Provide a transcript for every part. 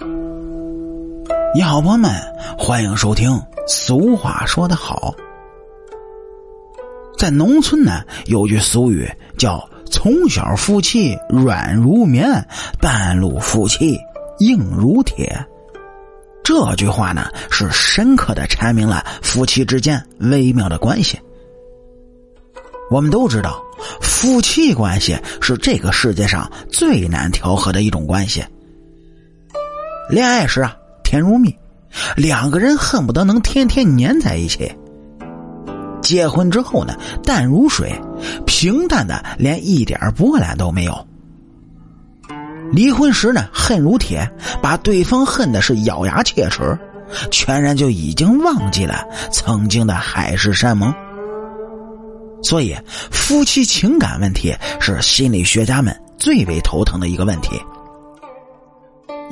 你好，朋友们，欢迎收听。俗话说得好，在农村呢，有句俗语叫“从小夫妻软如棉，半路夫妻硬如铁”。这句话呢，是深刻的阐明了夫妻之间微妙的关系。我们都知道，夫妻关系是这个世界上最难调和的一种关系。恋爱时啊，甜如蜜，两个人恨不得能天天粘在一起。结婚之后呢，淡如水，平淡的连一点波澜都没有。离婚时呢，恨如铁，把对方恨的是咬牙切齿，全然就已经忘记了曾经的海誓山盟。所以，夫妻情感问题是心理学家们最为头疼的一个问题。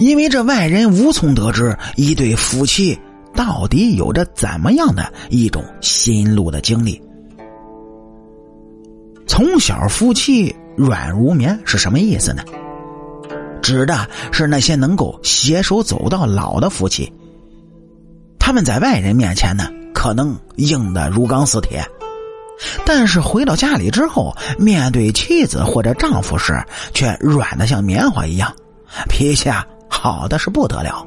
因为这外人无从得知一对夫妻到底有着怎么样的一种心路的经历。从小夫妻软如棉是什么意思呢？指的是那些能够携手走到老的夫妻。他们在外人面前呢，可能硬的如钢似铁，但是回到家里之后，面对妻子或者丈夫时，却软的像棉花一样，脾气啊。好的是不得了。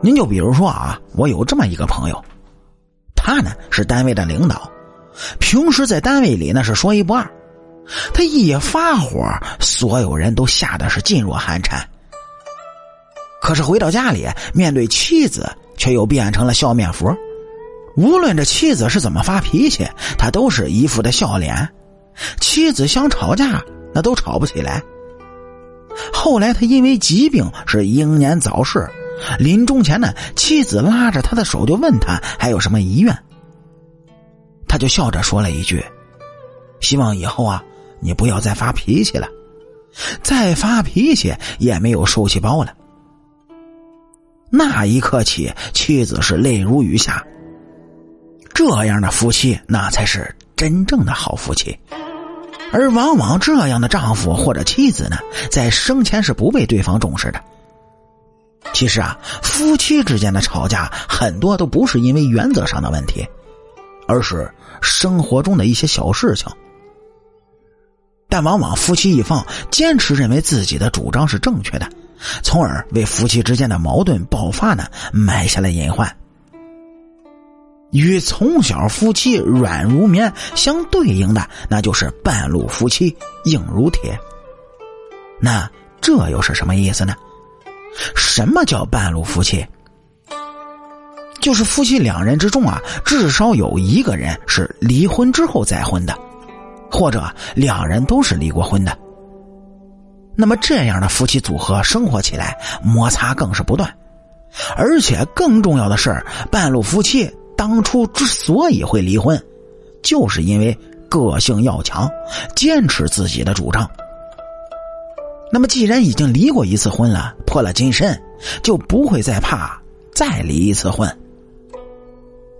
您就比如说啊，我有这么一个朋友，他呢是单位的领导，平时在单位里那是说一不二，他一发火，所有人都吓得是噤若寒蝉。可是回到家里，面对妻子，却又变成了笑面佛。无论这妻子是怎么发脾气，他都是一副的笑脸。妻子想吵架，那都吵不起来。后来，他因为疾病是英年早逝，临终前呢，妻子拉着他的手就问他还有什么遗愿。他就笑着说了一句：“希望以后啊，你不要再发脾气了。”再发脾气也没有受气包了。那一刻起，妻子是泪如雨下。这样的夫妻，那才是真正的好夫妻。而往往这样的丈夫或者妻子呢，在生前是不被对方重视的。其实啊，夫妻之间的吵架很多都不是因为原则上的问题，而是生活中的一些小事情。但往往夫妻一方坚持认为自己的主张是正确的，从而为夫妻之间的矛盾爆发呢埋下了隐患。与从小夫妻软如棉相对应的，那就是半路夫妻硬如铁。那这又是什么意思呢？什么叫半路夫妻？就是夫妻两人之中啊，至少有一个人是离婚之后再婚的，或者两人都是离过婚的。那么这样的夫妻组合生活起来摩擦更是不断，而且更重要的是，半路夫妻。当初之所以会离婚，就是因为个性要强，坚持自己的主张。那么，既然已经离过一次婚了，破了金身，就不会再怕再离一次婚。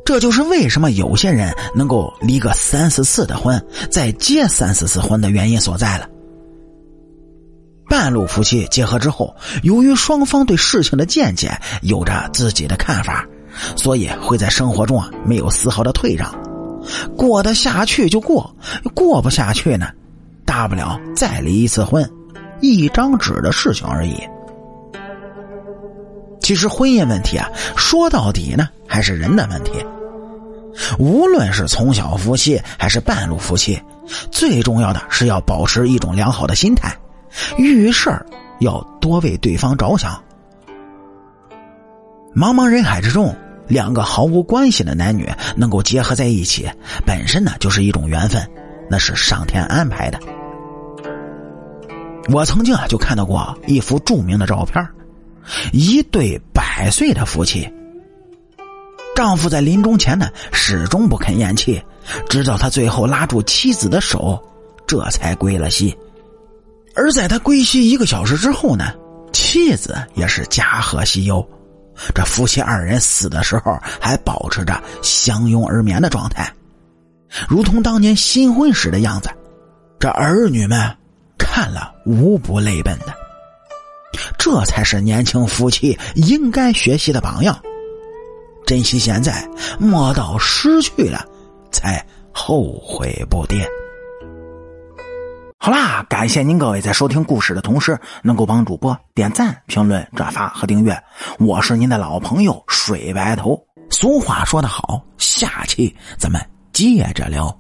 这就是为什么有些人能够离个三四次的婚，再结三四次婚的原因所在了。半路夫妻结合之后，由于双方对事情的见解有着自己的看法。所以会在生活中啊没有丝毫的退让，过得下去就过，过不下去呢，大不了再离一次婚，一张纸的事情而已。其实婚姻问题啊，说到底呢还是人的问题。无论是从小夫妻还是半路夫妻，最重要的是要保持一种良好的心态，遇事儿要多为对方着想。茫茫人海之中。两个毫无关系的男女能够结合在一起，本身呢就是一种缘分，那是上天安排的。我曾经啊就看到过一幅著名的照片，一对百岁的夫妻，丈夫在临终前呢始终不肯咽气，直到他最后拉住妻子的手，这才归了西。而在他归西一个小时之后呢，妻子也是驾鹤西游。这夫妻二人死的时候还保持着相拥而眠的状态，如同当年新婚时的样子。这儿女们看了无不泪奔的。这才是年轻夫妻应该学习的榜样。珍惜现在，莫到失去了才后悔不迭。好啦，感谢您各位在收听故事的同时，能够帮主播点赞、评论、转发和订阅。我是您的老朋友水白头。俗话说得好，下期咱们接着聊。